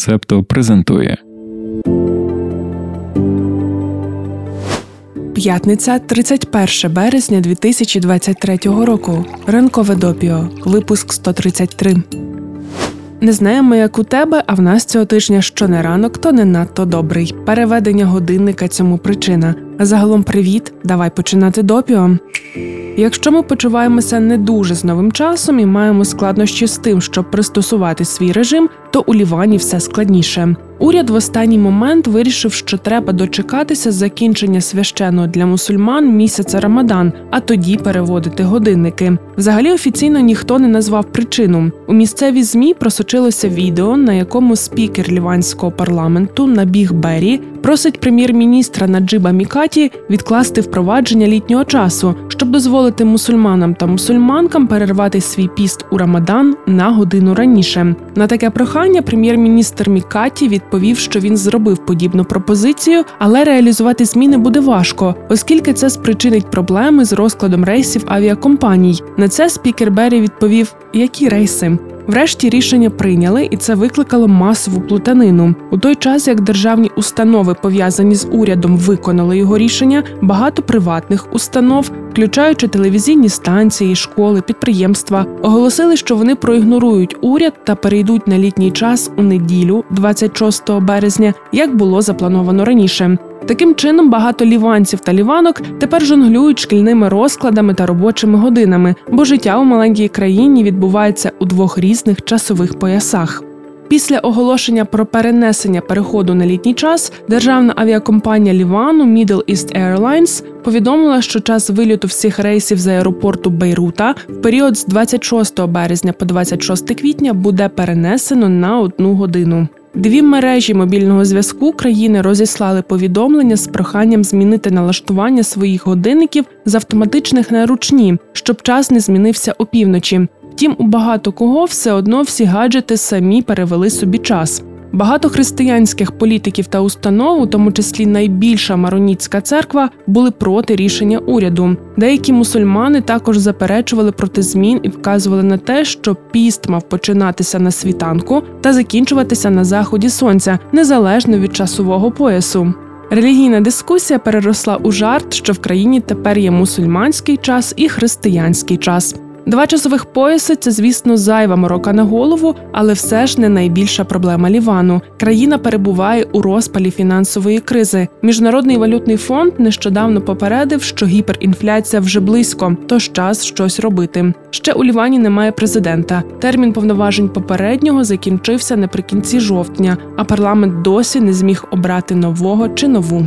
Септо презентує. П'ятниця, 31 березня 2023 року. Ранкове допіо. Випуск 133. Не знаємо, як у тебе, а в нас цього тижня що не ранок, то не надто добрий. Переведення годинника цьому причина. Загалом привіт, давай починати допіо. Якщо ми почуваємося не дуже з новим часом і маємо складнощі з тим, щоб пристосувати свій режим, то у Лівані все складніше. Уряд в останній момент вирішив, що треба дочекатися закінчення священного для мусульман місяця Рамадан, а тоді переводити годинники. Взагалі офіційно ніхто не назвав причину. У місцевій змі просочилося відео, на якому спікер ліванського парламенту Набіг Бері просить прем'єр-міністра Наджиба Мікаті відкласти впровадження літнього часу, щоб дозволити мусульманам та мусульманкам перервати свій піст у Рамадан на годину раніше. На таке прохання прем'єр-міністр Мікаті відповів, що він зробив подібну пропозицію, але реалізувати зміни буде важко, оскільки це спричинить проблеми з розкладом рейсів авіакомпаній. На це спікер Бері відповів: які рейси? Врешті рішення прийняли, і це викликало масову плутанину. У той час, як державні установи пов'язані з урядом виконали його рішення, багато приватних установ, включаючи телевізійні станції, школи, підприємства, оголосили, що вони проігнорують уряд та перейдуть на літній час у неділю, 26 березня, як було заплановано раніше. Таким чином, багато ліванців та ліванок тепер жонглюють шкільними розкладами та робочими годинами, бо життя у маленькій країні відбувається у двох різних часових поясах. Після оголошення про перенесення переходу на літній час державна авіакомпанія Лівану Middle East Airlines повідомила, що час вильоту всіх рейсів з аеропорту Бейрута в період з 26 березня по 26 квітня буде перенесено на одну годину. Дві мережі мобільного зв'язку країни розіслали повідомлення з проханням змінити налаштування своїх годинників з автоматичних на ручні, щоб час не змінився опівночі. Втім, у багато кого все одно всі гаджети самі перевели собі час. Багато християнських політиків та установ, у тому числі найбільша Мароніцька церква, були проти рішення уряду. Деякі мусульмани також заперечували проти змін і вказували на те, що піст мав починатися на світанку та закінчуватися на заході сонця, незалежно від часового поясу. Релігійна дискусія переросла у жарт, що в країні тепер є мусульманський час і християнський час. Два часових пояси це, звісно, зайва морока на голову, але все ж не найбільша проблема Лівану. Країна перебуває у розпалі фінансової кризи. Міжнародний валютний фонд нещодавно попередив, що гіперінфляція вже близько, тож час щось робити. Ще у Лівані немає президента. Термін повноважень попереднього закінчився наприкінці жовтня, а парламент досі не зміг обрати нового чи нову.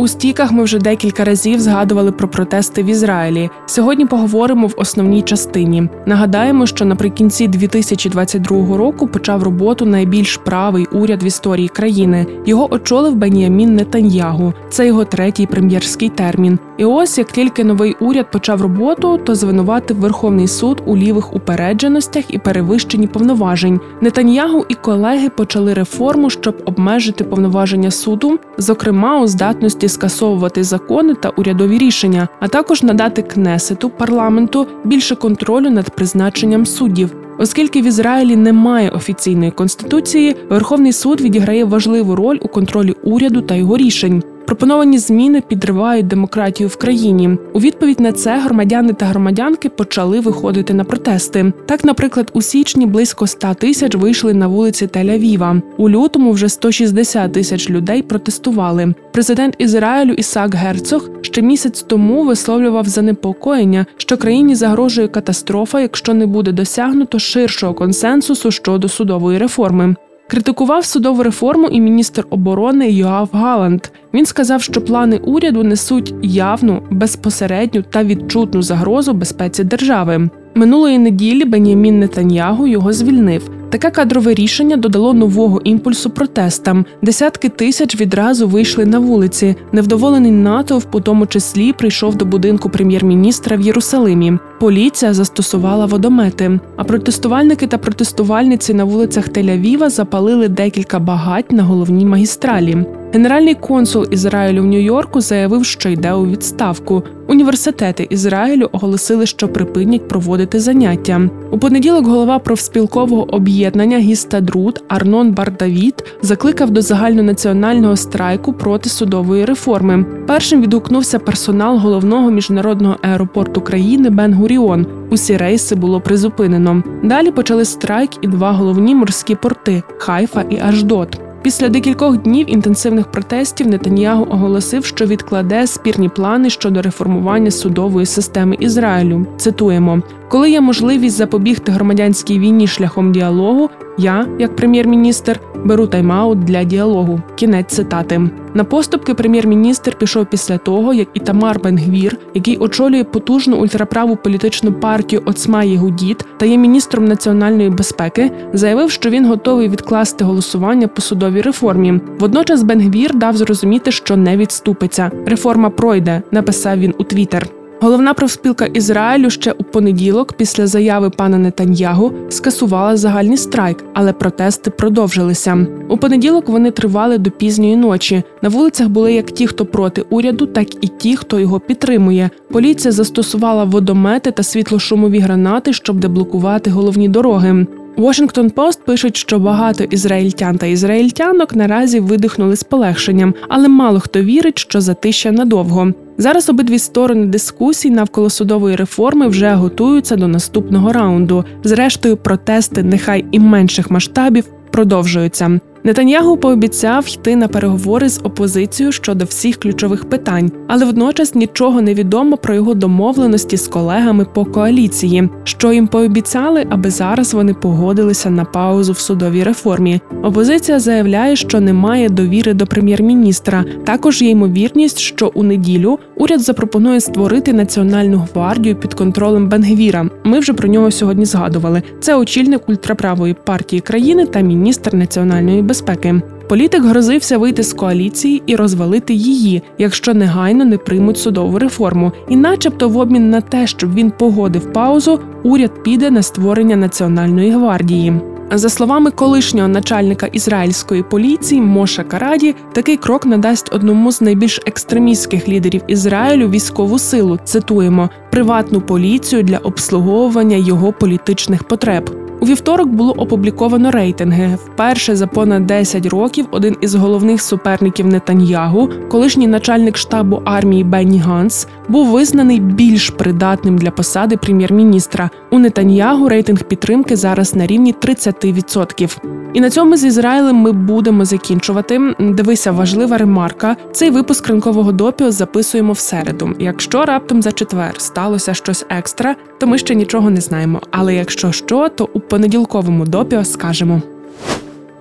У стіках ми вже декілька разів згадували про протести в Ізраїлі. Сьогодні поговоримо в основній частині. Нагадаємо, що наприкінці 2022 року почав роботу найбільш правий уряд в історії країни. Його очолив Беніамін Нетаньягу. Це його третій прем'єрський термін. І ось як тільки новий уряд почав роботу, то звинуватив Верховний суд у лівих упередженостях і перевищенні повноважень. Нетаньягу і колеги почали реформу, щоб обмежити повноваження суду, зокрема у здатності скасовувати закони та урядові рішення, а також надати кнесету парламенту більше контролю над призначенням суддів. Оскільки в Ізраїлі немає офіційної конституції, Верховний суд відіграє важливу роль у контролі уряду та його рішень. Пропоновані зміни підривають демократію в країні. У відповідь на це громадяни та громадянки почали виходити на протести. Так, наприклад, у січні близько 100 тисяч вийшли на вулиці Тель-Авіва. У лютому вже 160 тисяч людей протестували. Президент Ізраїлю Ісак Герцог ще місяць тому висловлював занепокоєння, що країні загрожує катастрофа, якщо не буде досягнуто ширшого консенсусу щодо судової реформи. Критикував судову реформу і міністр оборони Йоав Галанд. Він сказав, що плани уряду несуть явну, безпосередню та відчутну загрозу безпеці держави. Минулої неділі Бенямін Нетаньягу його звільнив. Таке кадрове рішення додало нового імпульсу протестам. Десятки тисяч відразу вийшли на вулиці. Невдоволений натовп, у тому числі, прийшов до будинку прем'єр-міністра в Єрусалимі. Поліція застосувала водомети. А протестувальники та протестувальниці на вулицях Тель-Авіва запалили декілька багать на головній магістралі. Генеральний консул Ізраїлю в Нью-Йорку заявив, що йде у відставку. Університети Ізраїлю оголосили, що припинять проводити заняття. У понеділок голова профспілкового об'єднання Гістадрут Арнон Бардавіт закликав до загальнонаціонального страйку проти судової реформи. Першим відгукнувся персонал головного міжнародного аеропорту країни Бен Гуріон. Усі рейси було призупинено. Далі почали страйк і два головні морські порти Хайфа і Аждот. Після декількох днів інтенсивних протестів Нетаньягу оголосив, що відкладе спірні плани щодо реформування судової системи Ізраїлю. Цитуємо: коли є можливість запобігти громадянській війні шляхом діалогу, я, як прем'єр-міністр, беру тайм-аут для діалогу. Кінець цитати. На поступки прем'єр-міністр пішов після того, як Ітамар Бенгвір, який очолює потужну ультраправу політичну партію Оцма Єгудіт та є міністром національної безпеки, заявив, що він готовий відкласти голосування по судовій реформі. Водночас Бенгвір дав зрозуміти, що не відступиться. Реформа пройде, написав він у Твіттер. Головна профспілка Ізраїлю ще у понеділок, після заяви пана Нетаньягу, скасувала загальний страйк, але протести продовжилися. У понеділок вони тривали до пізньої ночі. На вулицях були як ті, хто проти уряду, так і ті, хто його підтримує. Поліція застосувала водомети та світлошумові гранати, щоб деблокувати головні дороги. Washington Post пишуть, що багато ізраїльтян та ізраїльтянок наразі видихнули з полегшенням, але мало хто вірить, що затища надовго. Зараз обидві сторони дискусій навколо судової реформи вже готуються до наступного раунду. Зрештою, протести, нехай і менших масштабів, продовжуються. Нетаньягу пообіцяв йти на переговори з опозицією щодо всіх ключових питань, але водночас нічого не відомо про його домовленості з колегами по коаліції, що їм пообіцяли, аби зараз вони погодилися на паузу в судовій реформі. Опозиція заявляє, що немає довіри до прем'єр-міністра. Також є ймовірність, що у неділю уряд запропонує створити національну гвардію під контролем Бенгвіра. Ми вже про нього сьогодні згадували. Це очільник ультраправої партії країни та міністр національної безпеки. Політик грозився вийти з коаліції і розвалити її, якщо негайно не приймуть судову реформу. І, начебто, в обмін на те, щоб він погодив паузу, уряд піде на створення національної гвардії. За словами колишнього начальника ізраїльської поліції Моша Караді, такий крок надасть одному з найбільш екстремістських лідерів Ізраїлю військову силу. Цитуємо приватну поліцію для обслуговування його політичних потреб. У вівторок було опубліковано рейтинги. Вперше за понад 10 років один із головних суперників Нетаньягу, колишній начальник штабу армії Бенні Ганс, був визнаний більш придатним для посади прем'єр-міністра. У Нетаньягу рейтинг підтримки зараз на рівні 30%. І на цьому з Ізраїлем ми будемо закінчувати. Дивися, важлива ремарка. Цей випуск ринкового допіо записуємо в середу. Якщо раптом за четвер сталося щось екстра, то ми ще нічого не знаємо. Але якщо що, то у понеділковому допіо скажемо.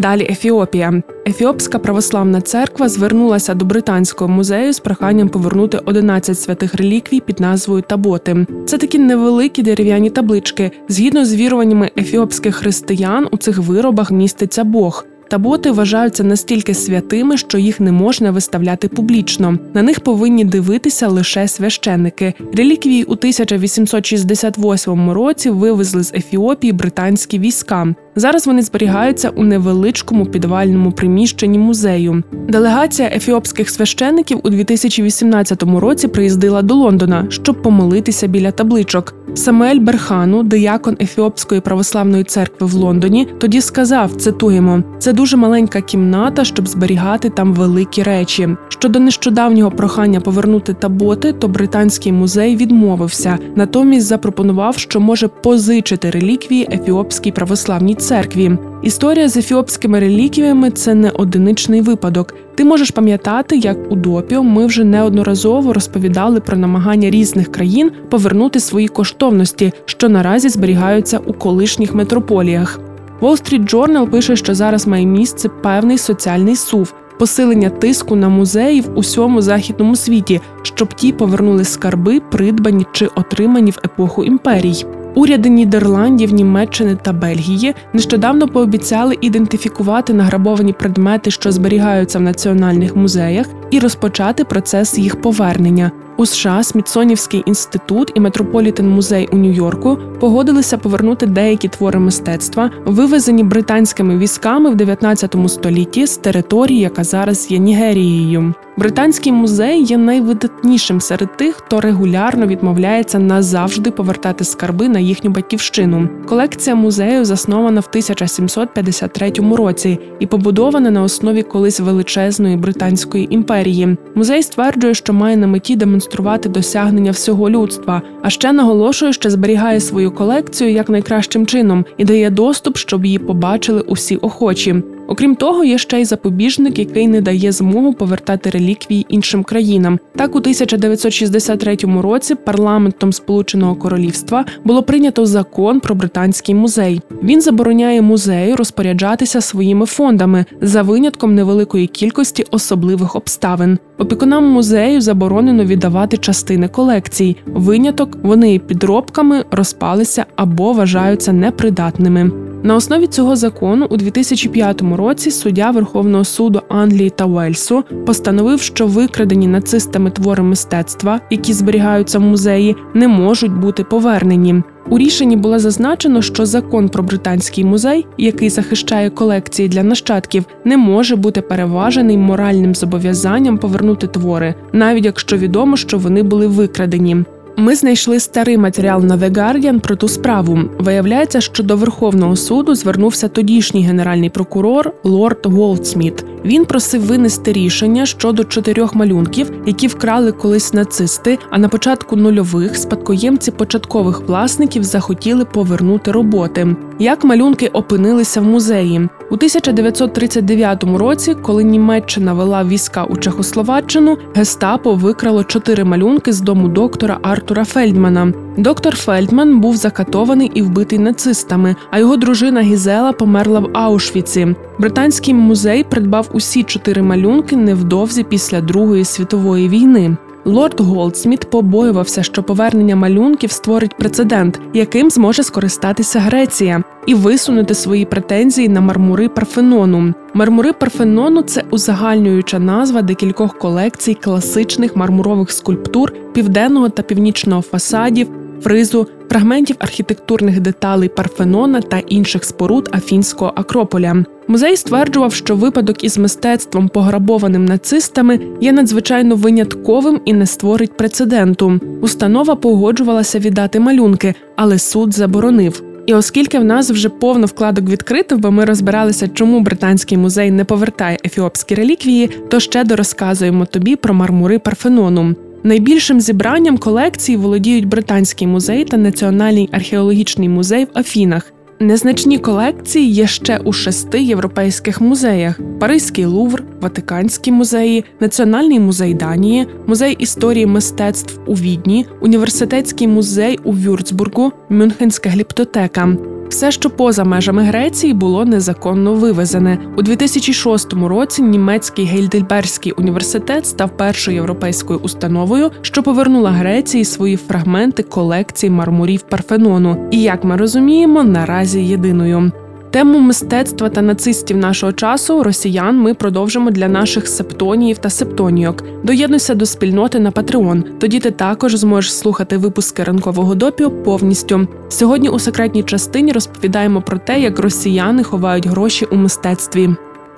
Далі Ефіопія. Ефіопська православна церква звернулася до британського музею з проханням повернути 11 святих реліквій під назвою Таботи. Це такі невеликі дерев'яні таблички. Згідно з віруваннями ефіопських християн, у цих виробах міститься Бог. Таботи вважаються настільки святими, що їх не можна виставляти публічно. На них повинні дивитися лише священники. Реліквії у 1868 році вивезли з Ефіопії британські війська. Зараз вони зберігаються у невеличкому підвальному приміщенні музею. Делегація ефіопських священників у 2018 році приїздила до Лондона, щоб помолитися біля табличок. Самуель Берхану, диякон Ефіопської православної церкви в Лондоні, тоді сказав: цитуємо: це дуже маленька кімната, щоб зберігати там великі речі. Щодо нещодавнього прохання повернути таботи, то британський музей відмовився, натомість запропонував, що може позичити реліквії ефіопській православній церкві. Історія з ефіопськими реліквіями це не одиничний випадок. Ти можеш пам'ятати, як у допіо ми вже неодноразово розповідали про намагання різних країн повернути свої коштовності, що наразі зберігаються у колишніх метрополіях. Wall Street Journal пише, що зараз має місце певний соціальний сув, посилення тиску на музеї в усьому західному світі, щоб ті повернули скарби, придбані чи отримані в епоху імперій. Уряди Нідерландів, Німеччини та Бельгії нещодавно пообіцяли ідентифікувати награбовані предмети, що зберігаються в національних музеях, і розпочати процес їх повернення. У США Смітсонівський інститут і Метрополітен музей у Нью-Йорку погодилися повернути деякі твори мистецтва, вивезені британськими військами в 19 столітті з території, яка зараз є Нігерією. Британський музей є найвидатнішим серед тих, хто регулярно відмовляється назавжди повертати скарби на їхню батьківщину. Колекція музею заснована в 1753 році і побудована на основі колись величезної британської імперії. Музей стверджує, що має на меті демонструвати досягнення всього людства, а ще наголошує, що зберігає свою колекцію як найкращим чином і дає доступ, щоб її побачили усі охочі. Окрім того, є ще й запобіжник, який не дає змогу повертати реліквії іншим країнам. Так, у 1963 році парламентом Сполученого Королівства було прийнято закон про британський музей. Він забороняє музею розпоряджатися своїми фондами за винятком невеликої кількості особливих обставин. Опікунам музею заборонено віддавати частини колекцій. Виняток вони підробками розпалися або вважаються непридатними. На основі цього закону у 2005 році суддя Верховного суду Англії та Уельсу постановив, що викрадені нацистами твори мистецтва, які зберігаються в музеї, не можуть бути повернені. У рішенні було зазначено, що закон про британський музей, який захищає колекції для нащадків, не може бути переважений моральним зобов'язанням повернути твори, навіть якщо відомо, що вони були викрадені. Ми знайшли старий матеріал на The Guardian про ту справу. Виявляється, що до Верховного суду звернувся тодішній генеральний прокурор Лорд Голдсміт. Він просив винести рішення щодо чотирьох малюнків, які вкрали колись нацисти. А на початку нульових спадкоємці початкових власників захотіли повернути роботи. Як малюнки опинилися в музеї у 1939 році, коли Німеччина вела війська у Чехословаччину, гестапо викрало чотири малюнки з дому доктора Артура Фельдмана. Доктор Фельдман був закатований і вбитий нацистами, а його дружина Гізела померла в Аушвіці. Британський музей придбав усі чотири малюнки невдовзі після Другої світової війни. Лорд Голдсміт побоювався, що повернення малюнків створить прецедент, яким зможе скористатися Греція, і висунути свої претензії на мармури Парфенону. Мармури Парфенону це узагальнююча назва декількох колекцій класичних мармурових скульптур південного та північного фасадів, фризу, фрагментів архітектурних деталей Парфенона та інших споруд Афінського Акрополя. Музей стверджував, що випадок із мистецтвом, пограбованим нацистами, є надзвичайно винятковим і не створить прецеденту. Установа погоджувалася віддати малюнки, але суд заборонив. І оскільки в нас вже повно вкладок відкрито, бо ми розбиралися, чому британський музей не повертає ефіопські реліквії, то ще дорозказуємо тобі про мармури Парфенону. Найбільшим зібранням колекції володіють британський музей та Національний археологічний музей в Афінах. Незначні колекції є ще у шести європейських музеях: Паризький Лувр, Ватиканські музеї, Національний музей Данії, музей історії мистецтв у Відні, університетський музей у Вюрцбургу, Мюнхенська гліптотека. Все, що поза межами Греції, було незаконно вивезене у 2006 році. Німецький Гейдельберзький університет став першою європейською установою, що повернула Греції свої фрагменти колекції мармурів Парфенону, і як ми розуміємо, наразі єдиною. Тему мистецтва та нацистів нашого часу росіян ми продовжимо для наших септоніїв та септонійок. Доєднуйся до спільноти на Patreon. Тоді ти також зможеш слухати випуски ранкового допіо повністю. Сьогодні у секретній частині розповідаємо про те, як росіяни ховають гроші у мистецтві.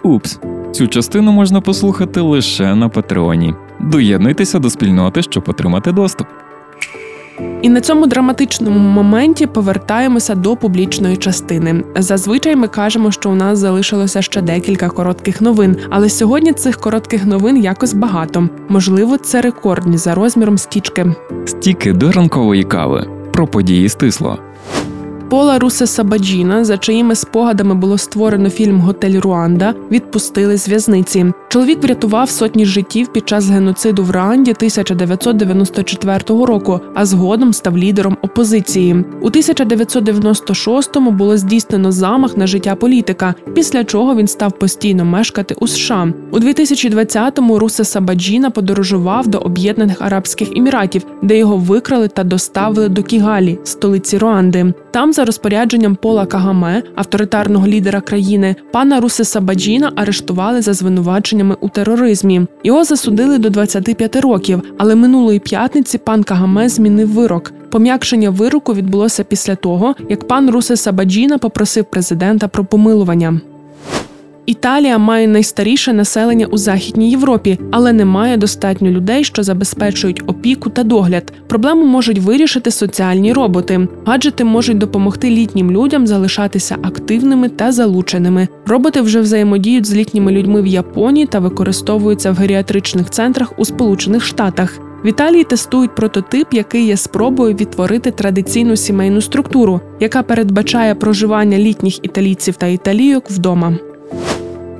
Упс, цю частину можна послухати лише на Патреоні. Доєднуйтеся до спільноти, щоб отримати доступ. І на цьому драматичному моменті повертаємося до публічної частини. Зазвичай ми кажемо, що у нас залишилося ще декілька коротких новин, але сьогодні цих коротких новин якось багато. Можливо, це рекордні за розміром стічки. Стіки до ранкової кави про події стисло. Пола Русе Сабаджіна, за чиїми спогадами було створено фільм Готель Руанда, відпустили з в'язниці. Чоловік врятував сотні життів під час геноциду в Руанді 1994 року, а згодом став лідером опозиції. У 1996-му було здійснено замах на життя політика, після чого він став постійно мешкати у США. У 2020-му Русе Сабаджіна подорожував до Об'єднаних Арабських Еміратів, де його викрали та доставили до Кігалі, столиці Руанди. Там за за розпорядженням Пола Кагаме, авторитарного лідера країни, пана Русеса Баджіна арештували за звинуваченнями у тероризмі. Його засудили до 25 років, але минулої п'ятниці пан Кагаме змінив вирок. Пом'якшення вироку відбулося після того, як пан Русеса Баджіна попросив президента про помилування. Італія має найстаріше населення у Західній Європі, але не має достатньо людей, що забезпечують опіку та догляд. Проблему можуть вирішити соціальні роботи. Гаджети можуть допомогти літнім людям залишатися активними та залученими. Роботи вже взаємодіють з літніми людьми в Японії та використовуються в геріатричних центрах у Сполучених Штатах. В Італії тестують прототип, який є спробою відтворити традиційну сімейну структуру, яка передбачає проживання літніх італійців та італійок вдома.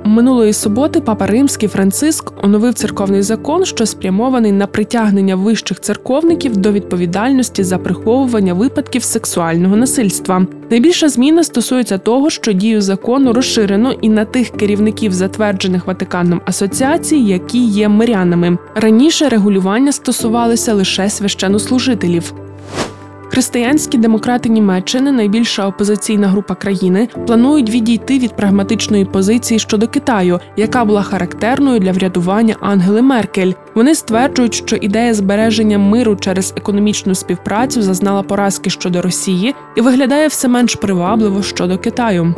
Минулої суботи папа римський Франциск оновив церковний закон, що спрямований на притягнення вищих церковників до відповідальності за приховування випадків сексуального насильства. Найбільша зміна стосується того, що дію закону розширено і на тих керівників, затверджених Ватиканом асоціацій, які є мирянами. Раніше регулювання стосувалися лише священнослужителів. Християнські демократи Німеччини, найбільша опозиційна група країни, планують відійти від прагматичної позиції щодо Китаю, яка була характерною для врядування Ангели Меркель. Вони стверджують, що ідея збереження миру через економічну співпрацю зазнала поразки щодо Росії і виглядає все менш привабливо щодо Китаю.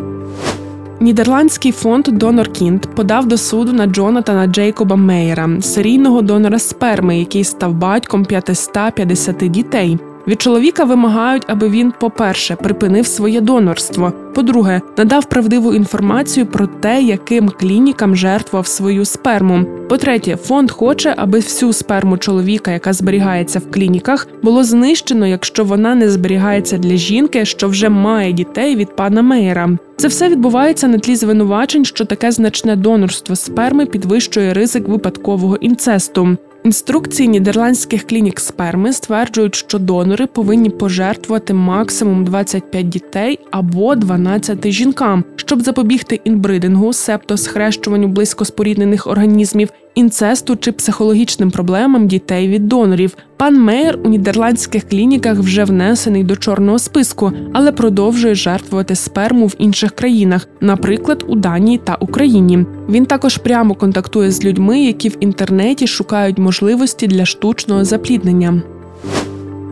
Нідерландський фонд Донор Кінт подав до суду на Джонатана Джейкоба Мейера, серійного донора сперми, який став батьком 550 дітей. Від чоловіка вимагають, аби він, по-перше, припинив своє донорство. По-друге, надав правдиву інформацію про те, яким клінікам жертвував свою сперму. По-третє, фонд хоче, аби всю сперму чоловіка, яка зберігається в клініках, було знищено, якщо вона не зберігається для жінки, що вже має дітей від пана Мейера. Це все відбувається на тлі звинувачень, що таке значне донорство сперми підвищує ризик випадкового інцесту. Інструкції нідерландських клінік сперми стверджують, що донори повинні пожертвувати максимум 25 дітей або 12 жінкам, щоб запобігти інбридингу, септо схрещуванню близькоспоріднених організмів інцесту чи психологічним проблемам дітей від донорів. Пан Мейер у нідерландських клініках вже внесений до чорного списку, але продовжує жертвувати сперму в інших країнах, наприклад, у Данії та Україні. Він також прямо контактує з людьми, які в інтернеті шукають можливості для штучного запліднення.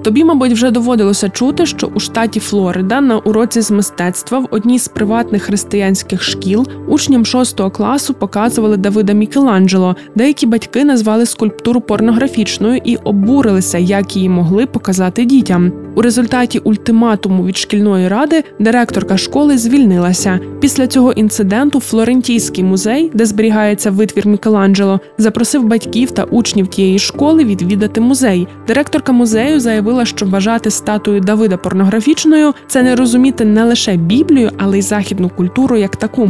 Тобі, мабуть, вже доводилося чути, що у штаті Флорида на уроці з мистецтва в одній з приватних християнських шкіл учням 6 класу показували Давида Мікеланджело. Деякі батьки назвали скульптуру порнографічною і обурилися, як її могли показати дітям. У результаті ультиматуму від шкільної ради директорка школи звільнилася. Після цього інциденту Флорентійський музей, де зберігається витвір Мікеланджело, запросив батьків та учнів тієї школи відвідати музей. Директорка музею заявила, що вважати статую Давида порнографічною це не розуміти не лише Біблію, але й західну культуру як таку.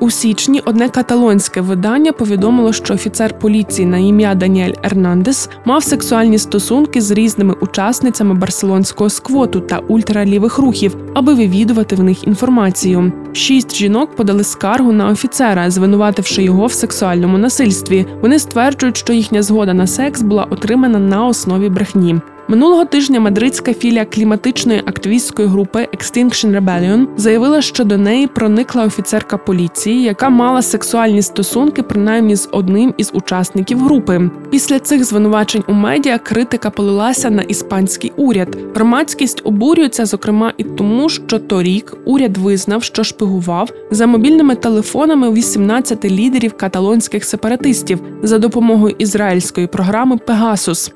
У січні одне каталонське видання повідомило, що офіцер поліції на ім'я Даніель Ернандес мав сексуальні стосунки з різними учасницями барселонського сквоту та ультралівих рухів, аби вивідувати в них інформацію. Шість жінок подали скаргу на офіцера, звинувативши його в сексуальному насильстві. Вони стверджують, що їхня згода на секс була отримана на основі брехні. Минулого тижня мадридська філія кліматичної активістської групи Extinction Rebellion заявила, що до неї проникла офіцерка поліції, яка мала сексуальні стосунки принаймні з одним із учасників групи. Після цих звинувачень у медіа критика полилася на іспанський уряд. Громадськість обурюється, зокрема, і тому, що торік уряд визнав, що шпигував за мобільними телефонами 18 лідерів каталонських сепаратистів за допомогою ізраїльської програми Пегасус.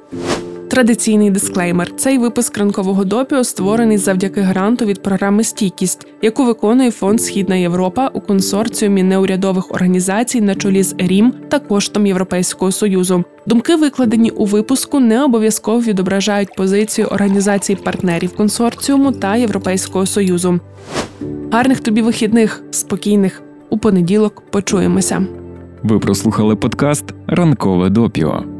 Традиційний дисклеймер: цей випуск ранкового допіо створений завдяки гранту від програми Стійкість, яку виконує фонд Східна Європа у консорціумі неурядових організацій на чолі з ЕРІМ та коштом Європейського союзу. Думки, викладені у випуску, не обов'язково відображають позицію організацій партнерів консорціуму та Європейського союзу. Гарних тобі вихідних, спокійних у понеділок. Почуємося. Ви прослухали подкаст Ранкове допіо.